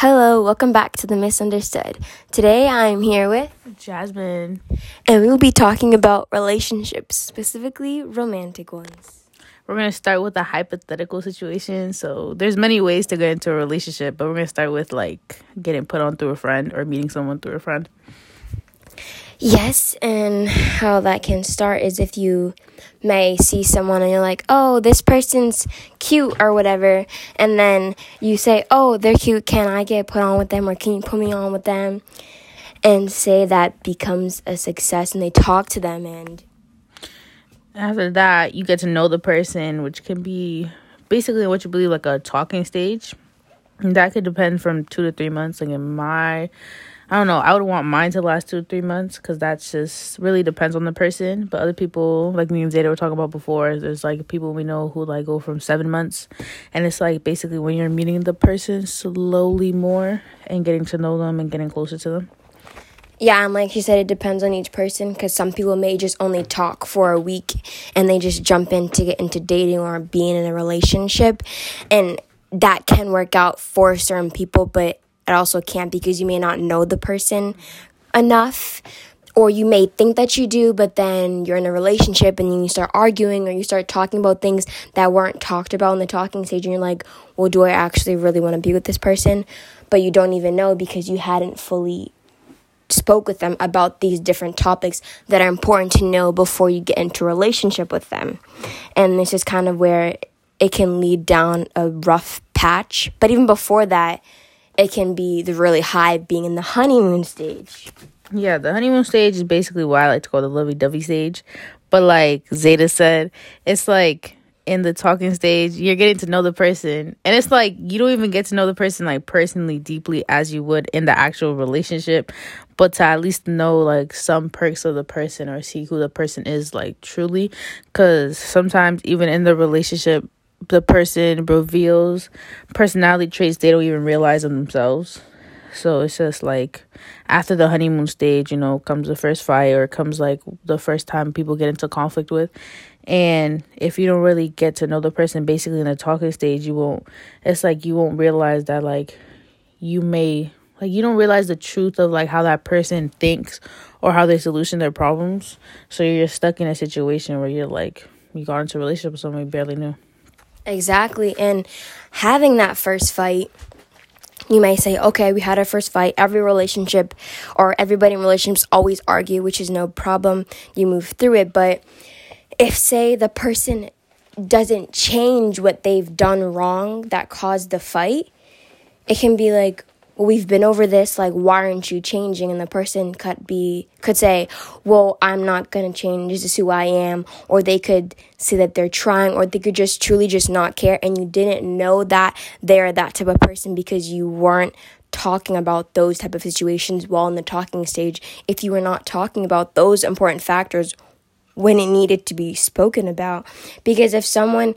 Hello, welcome back to The Misunderstood. Today I'm here with Jazmin. and we will be talking about relationships, specifically romantic ones. We're gonna start with a hypothetical situation. So there's many ways to get into a relationship, but we're gonna start with like getting put on through a friend or meeting someone through a friend. Yes, and how that can start is if you may see someone and you're like, oh, this person's cute or whatever, and then you say, oh, they're cute, can I get put on with them or can you put me on with them? And say that becomes a success and they talk to them and After that, you get to know the person, which can be basically what you believe like a talking stage. And that could depend from two to three months. Like in my I don't know. I would want mine to last two to three months because that's just really depends on the person. But other people, like me and Zayda were talking about before, there's like people we know who like go from seven months, and it's like basically when you're meeting the person slowly more and getting to know them and getting closer to them. Yeah, and like she said, it depends on each person because some people may just only talk for a week and they just jump in to get into dating or being in a relationship. And that can work out for certain people, but it also can't because you may not know the person enough. Or you may think that you do, but then you're in a relationship and you start arguing or you start talking about things that weren't talked about in the talking stage, and you're like, well, do I actually really want to be with this person? But you don't even know because you hadn't fully spoke with them about these different topics that are important to know before you get into a relationship with them. And this is kind of where it can lead down a rough patch. But even before that, it can be the really high being in the honeymoon stage. Yeah, the honeymoon stage is basically what I like to call the lovey dovey stage. But like Zayda said, it's like in the talking stage, you're getting to know the person. And it's like you don't even get to know the person like personally deeply as you would in the actual relationship, but to at least know like some perks of the person or see who the person is like truly cuz sometimes even in the relationship the person reveals personality traits they don't even realize of themselves. So it's just like after the honeymoon stage, you know, comes the first fight or comes like the first time people get into conflict with. And if you don't really get to know the person basically in the talking stage, you won't it's like you won't realize that like you may like you don't realize the truth of like how that person thinks or how they solution their problems. So you're stuck in a situation where you're like you got into a relationship with someone you barely knew. Exactly. And having that first fight, you may say, okay, we had our first fight. Every relationship or everybody in relationships always argue, which is no problem. You move through it. But if, say, the person doesn't change what they've done wrong that caused the fight, it can be like, we've been over this like why aren't you changing? And the person could be could say well i'm not going to change. This is who i am. Or they could say that they're trying or they could just truly just not care and you didn't know that they're that type of person because you weren't talking about those type of situations while in the talking stage. If you were not talking about those important factors when it needed to be spoken about. Because if someone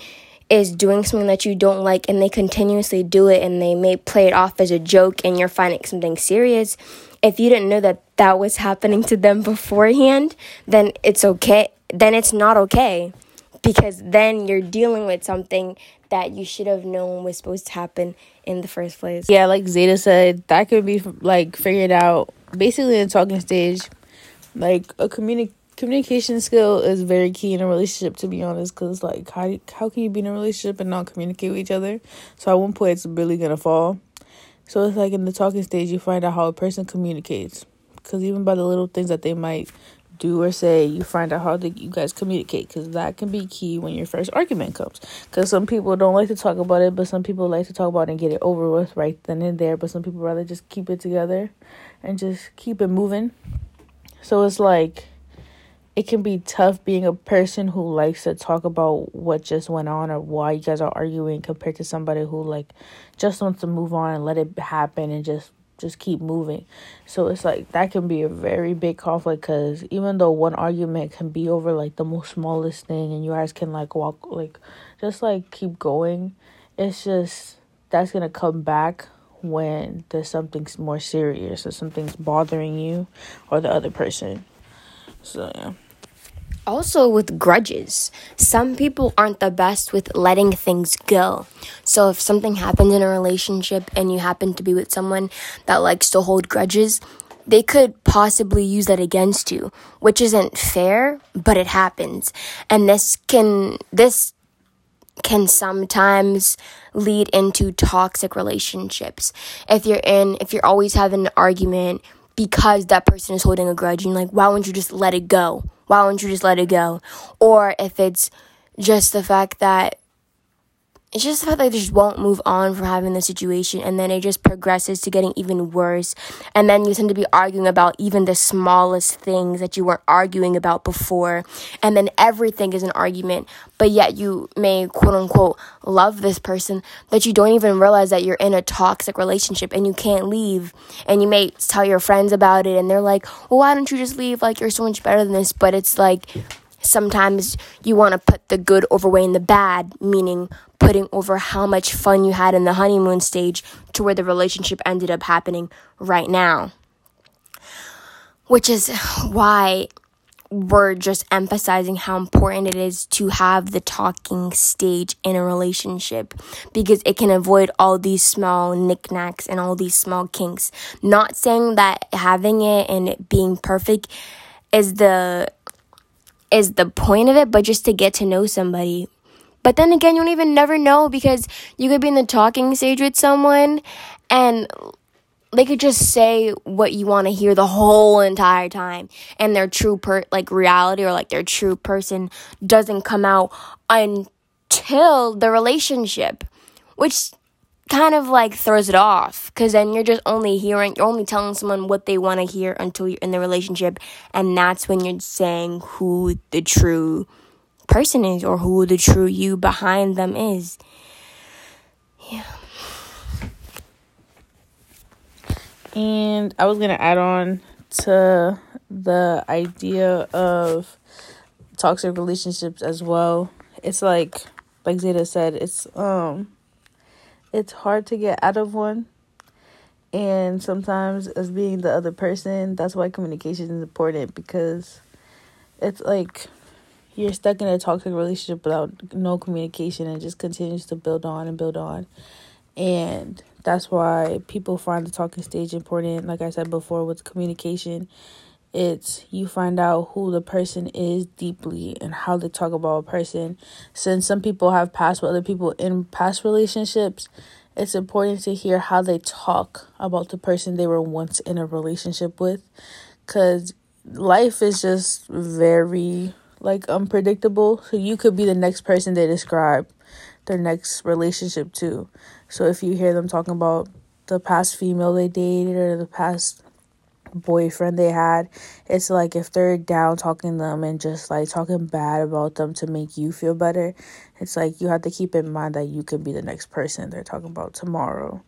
is doing something that you don't like and they continuously do it and they may play it off as a joke and you're finding something serious, if you didn't know that that was happening to them beforehand, then it's okay. Then it's not okay because then you're dealing with something that you should have known was supposed to happen in the first place. Yeah, like Zayda said, that could be like figured out basically in talking stage. Like a communi- communication skill is very key in a relationship, to be honest. Because like, how how can you be in a relationship and not communicate with each other? So at one point, it's really gonna fall. So it's like in the talking stage, you find out how a person communicates. Because even by the little things that they might do or say, you find out how the, you guys communicate. Because that can be key when your first argument comes. Because some people don't like to talk about it, but some people like to talk about it and get it over with right then and there. But some people rather just keep it together and just keep it moving. So it's like it can be tough being a person who likes to talk about what just went on or why you guys are arguing compared to somebody who like just wants to move on and let it happen and just just keep moving. So it's like that can be a very big conflict because even though one argument can be over like the most smallest thing and you guys can like walk like just like keep going, it's just that's gonna come back when there's something more serious or something's bothering you or the other person. So yeah. Also with grudges. Some people aren't the best with letting things go. So if something happens in a relationship and you happen to be with someone that likes to hold grudges, they could possibly use that against you, which isn't fair, but it happens. And this can this can sometimes lead into toxic relationships. If you're in if you're always having an argument because that person is holding a grudge and like why wouldn't you just let it go? why won't you just let it go? Or if it's just the fact that it's just the fact that they just won't move on from having the situation and then it just progresses to getting even worse. And then you tend to be arguing about even the smallest things that you weren't arguing about before. And then everything is an argument but yet you may quote unquote love this person that you don't even realize that you're in a toxic relationship and you can't leave. And you may tell your friends about it and they're like well why don't you just leave? Like you're so much better than this. But it's like sometimes you want to put the good overweighing the bad, meaning putting over how much fun you had in the honeymoon stage to where the relationship ended up happening right now. Which is why we're just emphasizing how important it is to have the talking stage in a relationship because it can avoid all these small knickknacks and all these small kinks. Not saying that having it and it being perfect is the is the point of it, but just to get to know somebody. But then again, you don't even never know because you could be in the talking stage with someone and they could just say what you want to hear the whole entire time and their true per like reality or like their true person doesn't come out until the relationship which kind of like throws it off because then you're just only hearing you're only telling someone what they want to hear until you're in the relationship and that's when you're saying who the true person is or who the true you behind them is. Yeah. And i was gonna add on to the idea of toxic relationships as well. It's like like Zayda said it's um it's hard to get out of one. And sometimes, as being the other person, that's why communication is important because it's like you're stuck in a toxic relationship without no communication and just continues to build on and build on. And that's why people find the talking stage important. Like I said before, with communication, it's you find out who the person is deeply and how they talk about a person. Since some people have passed with other people in past relationships, it's important to hear how they talk about the person they were once in a relationship with cuz life is just very like unpredictable. So you could be the next person they describe their next relationship to. So if you hear them talking about the past female they dated or the past boyfriend they had. It's like if they're down talking them and just like talking bad about them to make you feel better, it's like you have to keep in mind that you could be the next person they're talking about tomorrow.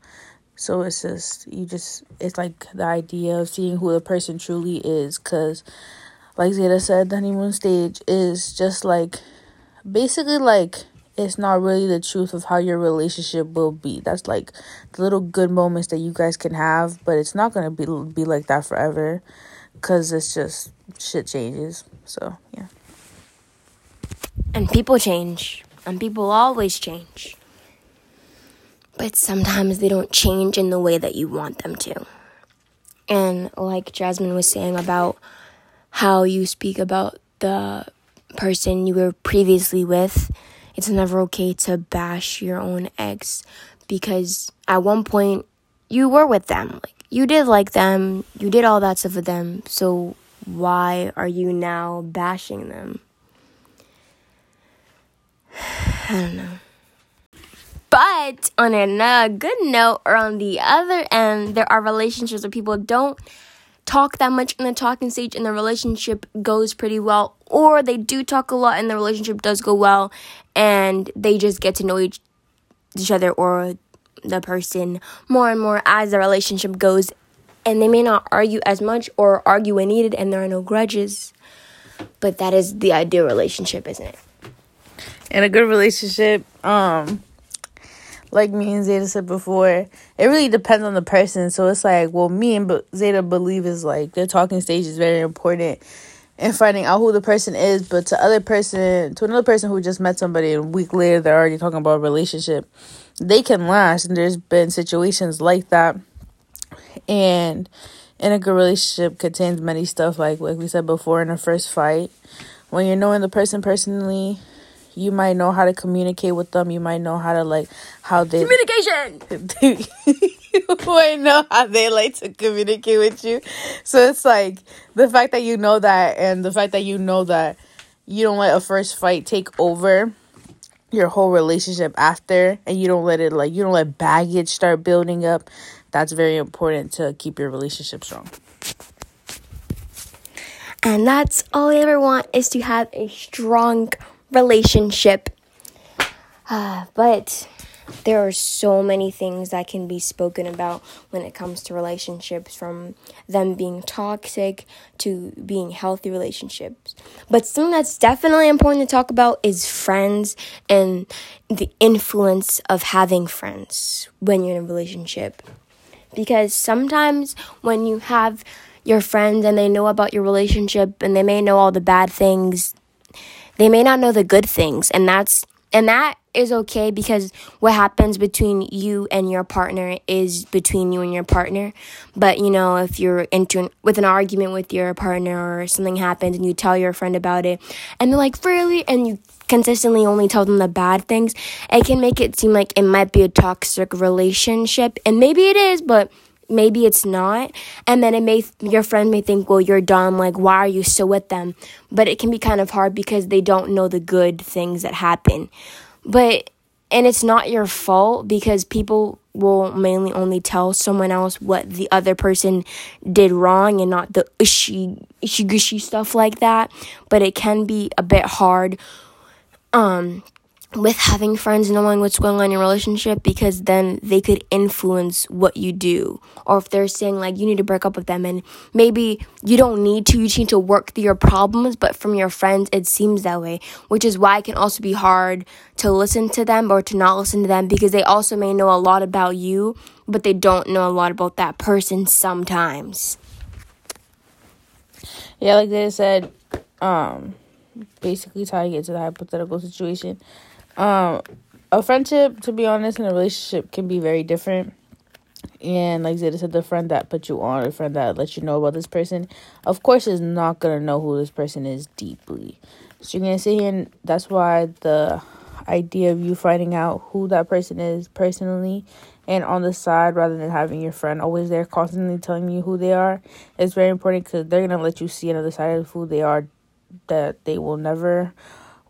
So it's just, you just, it's like the idea of seeing who the person truly is. Because, like Zayda said, the honeymoon stage is just like basically like it's not really the truth of how your relationship will be. That's like the little good moments that you guys can have, but it's not going to be be like that forever cuz it's just shit changes. So, yeah. And people change, and people always change. But sometimes they don't change in the way that you want them to. And like Jazmin was saying about how you speak about the person you were previously with, it's never okay to bash your own ex because at one point you were with them. Like you did like them, you did all that stuff with them. So why are you now bashing them? I don't know. But on a good note, or on the other end, there are relationships where people don't talk that much in the talking stage and the relationship goes pretty well, or they do talk a lot and the relationship does go well, and they just get to know each, each other or the person more and more as the relationship goes, and they may not argue as much or argue when needed, and there are no grudges. But that is the ideal relationship, isn't it? In a good relationship, um, like me and Zayda said before, it really depends on the person. So it's like, well, me and Zayda believe is like their talking stage is very important and finding out who the person is, but to other person, to another person who just met somebody and a week later they're already talking about a relationship, they can last. And there's been situations like that. And in a good relationship contains many stuff like like we said before in the first fight. When you're knowing the person personally, you might know how to communicate with them. You might know how to like how they communication. you might know how they like to communicate with you. So it's like the fact that you know that, and the fact that you know that you don't let a first fight take over your whole relationship after, and you don't let it like you don't let baggage start building up. That's very important to keep your relationship strong. And that's all I ever want is to have a strong relationship. Uh, but there are so many things that can be spoken about when it comes to relationships from them being toxic to being healthy relationships. But something that's definitely important to talk about is friends and the influence of having friends when you're in a relationship. Because sometimes when you have your friends and they know about your relationship and they may know all the bad things they may not know the good things, and that's and that is okay because what happens between you and your partner is between you and your partner. But you know, if you're into with an argument with your partner or something happens and you tell your friend about it, and they're like, "Really?" and you consistently only tell them the bad things, it can make it seem like it might be a toxic relationship, and maybe it is, but maybe it's not. And then it may your friend may think well you're dumb. Like why are you still with them? But it can be kind of hard because they don't know the good things that happen. But and it's not your fault because people will mainly only tell someone else what the other person did wrong and not the ishy ishy gushy stuff like that. But it can be a bit hard um with having friends knowing what's going on in your relationship because then they could influence what you do. Or if they're saying like you need to break up with them and maybe you don't need to, you need to work through your problems, but from your friends it seems that way, which is why it can also be hard to listen to them or to not listen to them because they also may know a lot about you, but they don't know a lot about that person sometimes. Yeah, like they said, um basically tying it to the hypothetical situation um, a friendship, to be honest, and a relationship can be very different. And like Zayda said, the friend that put you on, a friend that lets you know about this person, of course, is not gonna know who this person is deeply. So you're gonna sit here, and that's why the idea of you finding out who that person is personally and on the side rather than having your friend always there constantly telling you who they are is very important because they're gonna let you see another side of who they are that they will never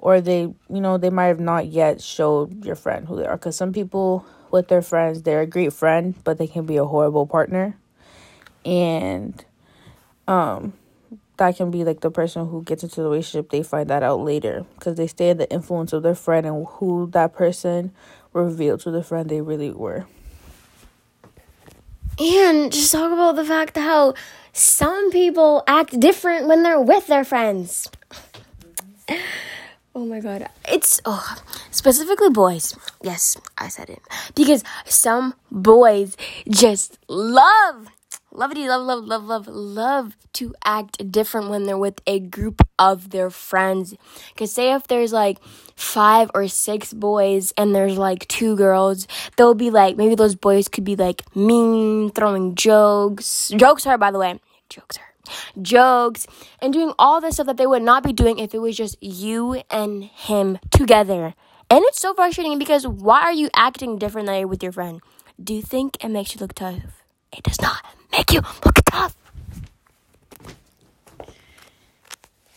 or they you know they might have not yet showed your friend who they are. Because some people with their friends they're a great friend but they can be a horrible partner. And um that can be like the person who gets into the relationship they find that out later. Because they stay in the influence of their friend and who that person revealed to the friend they really were. And just talk about the fact how some people act different when they're with their friends my god. It's oh, specifically boys. Yes, I said it. Because some boys just love love love love love love love to act different when they're with a group of their friends. Cause say if there's like five or six boys and there's like two girls, they'll be like maybe those boys could be like mean, throwing jokes. Jokes are by the way. Jokes are jokes, and doing all the stuff that they would not be doing if it was just you and him together. And it's so frustrating because why are you acting differently with your friend? Do you think it makes you look tough? It does not make you look tough.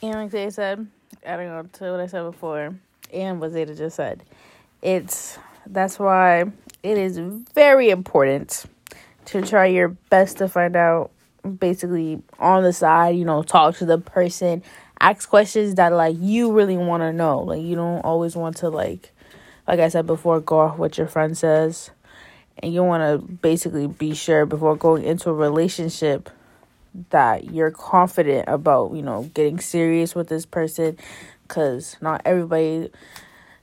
And like they said, adding on to what I said before, and what Zayda just said, it's that's why it is very important to try your best to find out basically on the side, you know, talk to the person, ask questions that like you really want to know. Like you don't always want to like like I said before go off what your friend says. And you want to basically be sure before going into a relationship that you're confident about, you know, getting serious with this person cuz not everybody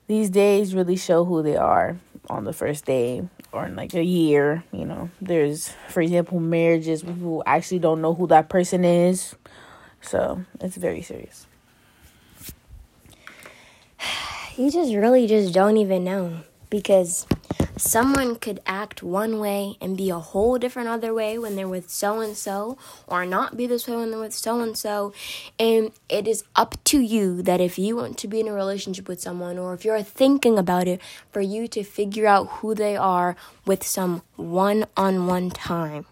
these days really show who they are on the first day or in like a year, you know. There's, for example, marriages who actually don't know who that person is. So it's very serious. You just really just don't even know because someone could act one way and be a whole different other way when they're with so and so, or not be this way when they're with so and so. And it is up to you that if you want to be in a relationship with someone, or if you're thinking about it, for you to figure out who they are with some one on one time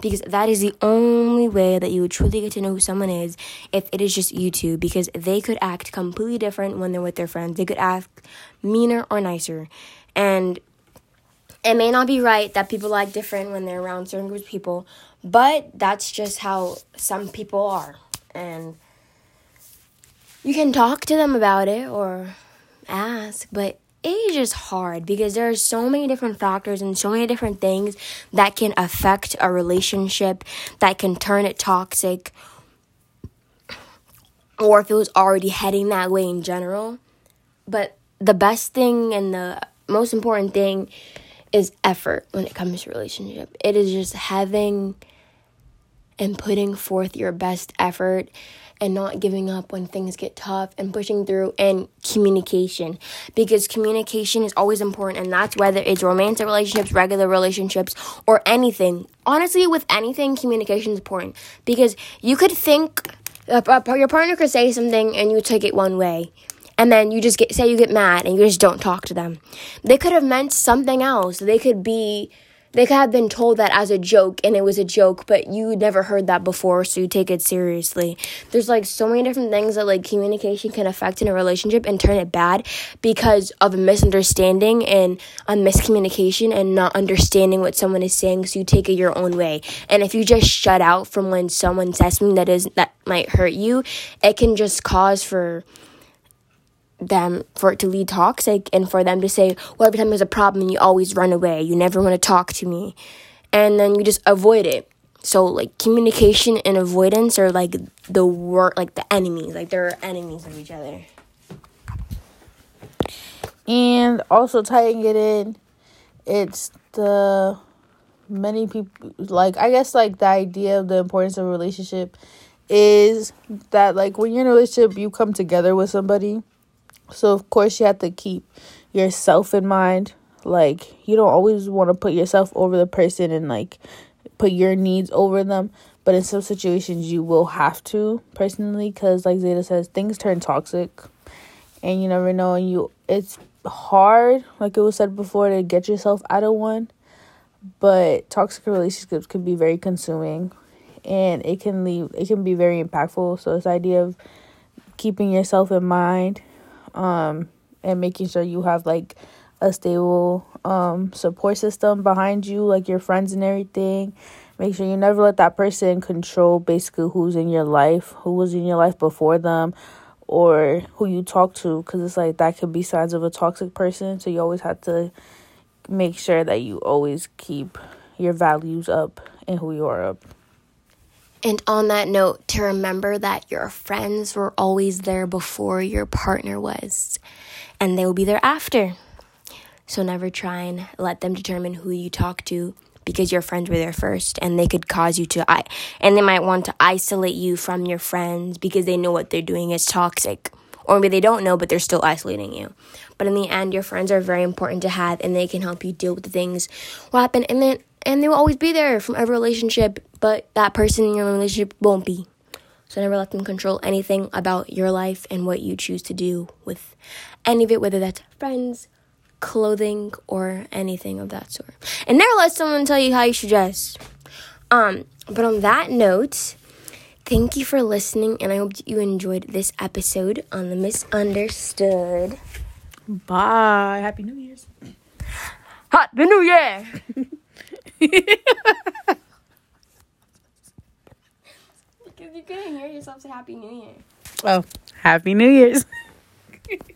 because that is the only way that you would truly get to know who someone is if it is just you two because they could act completely different when they're with their friends. They could act meaner or nicer. And it may not be right that people act different when they're around certain groups of people but that's just how some people are. And you can talk to them about it or ask but age is hard because there are so many different factors and so many different things that can affect a relationship that can turn it toxic or if it was already heading that way in general. But the best thing and the most important thing is effort when it comes to relationship. It is just having and putting forth your best effort and not giving up when things get tough and pushing through and communication. Because communication is always important and that's whether it's romantic relationships regular relationships or anything. Honestly with anything communication is important. Because you could think your partner could say something and you take it one way. And then you just get say you get mad and you just don't talk to them. They could have meant something else. They could be they could have been told that as a joke and it was a joke, but you never heard that before, so you take it seriously. There's like so many different things that like communication can affect in a relationship and turn it bad because of a misunderstanding and a miscommunication and not understanding what someone is saying, so you take it your own way. And if you just shut out from when someone says something that is that might hurt you, it can just cause for them for it to lead toxic and for them to say, well, every time there's a problem, you always run away. You never want to talk to me. And then you just avoid it. So like communication and avoidance are like the work like the enemies. Like they're enemies of each other. And also tying it in, it's the many people like I guess like the idea of the importance of a relationship is that like when you're in a relationship you come together with somebody so of course you have to keep yourself in mind. Like you don't always want to put yourself over the person and like put your needs over them, but in some situations you will have to personally cuz like Zayda says things turn toxic and you never know and you it's hard like it was said before to get yourself out of one, but toxic relationships can be very consuming and it can leave it can be very impactful. So this idea of keeping yourself in mind um, and making sure you have like a stable um, support system behind you, like your friends and everything. Make sure you never let that person control basically who's in your life, who was in your life before them, or who you talk to, because it's like that could be signs of a toxic person. So you always have to make sure that you always keep your values up and who you are up. And on that note, to remember that your friends were always there before your partner was, and they will be there after. So never try and let them determine who you talk to because your friends were there first and they could cause you to I and they might want to isolate you from your friends because they know what they're doing is toxic. Or maybe they don't know but they're still isolating you. But in the end your friends are very important to have and they can help you deal with the things what happen and then and they will always be there from every relationship, but that person in your relationship won't be. So never let them control anything about your life and what you choose to do with any of it, whether that's friends, clothing, or anything of that sort. And never let someone tell you how you should dress. Um, but on that note, thank you for listening, and I hope you enjoyed this episode on the Misunderstood. Bye. Happy New Year's. Happy New Year! because you couldn't hear yourself say Happy New Year. Oh, Happy New Year's.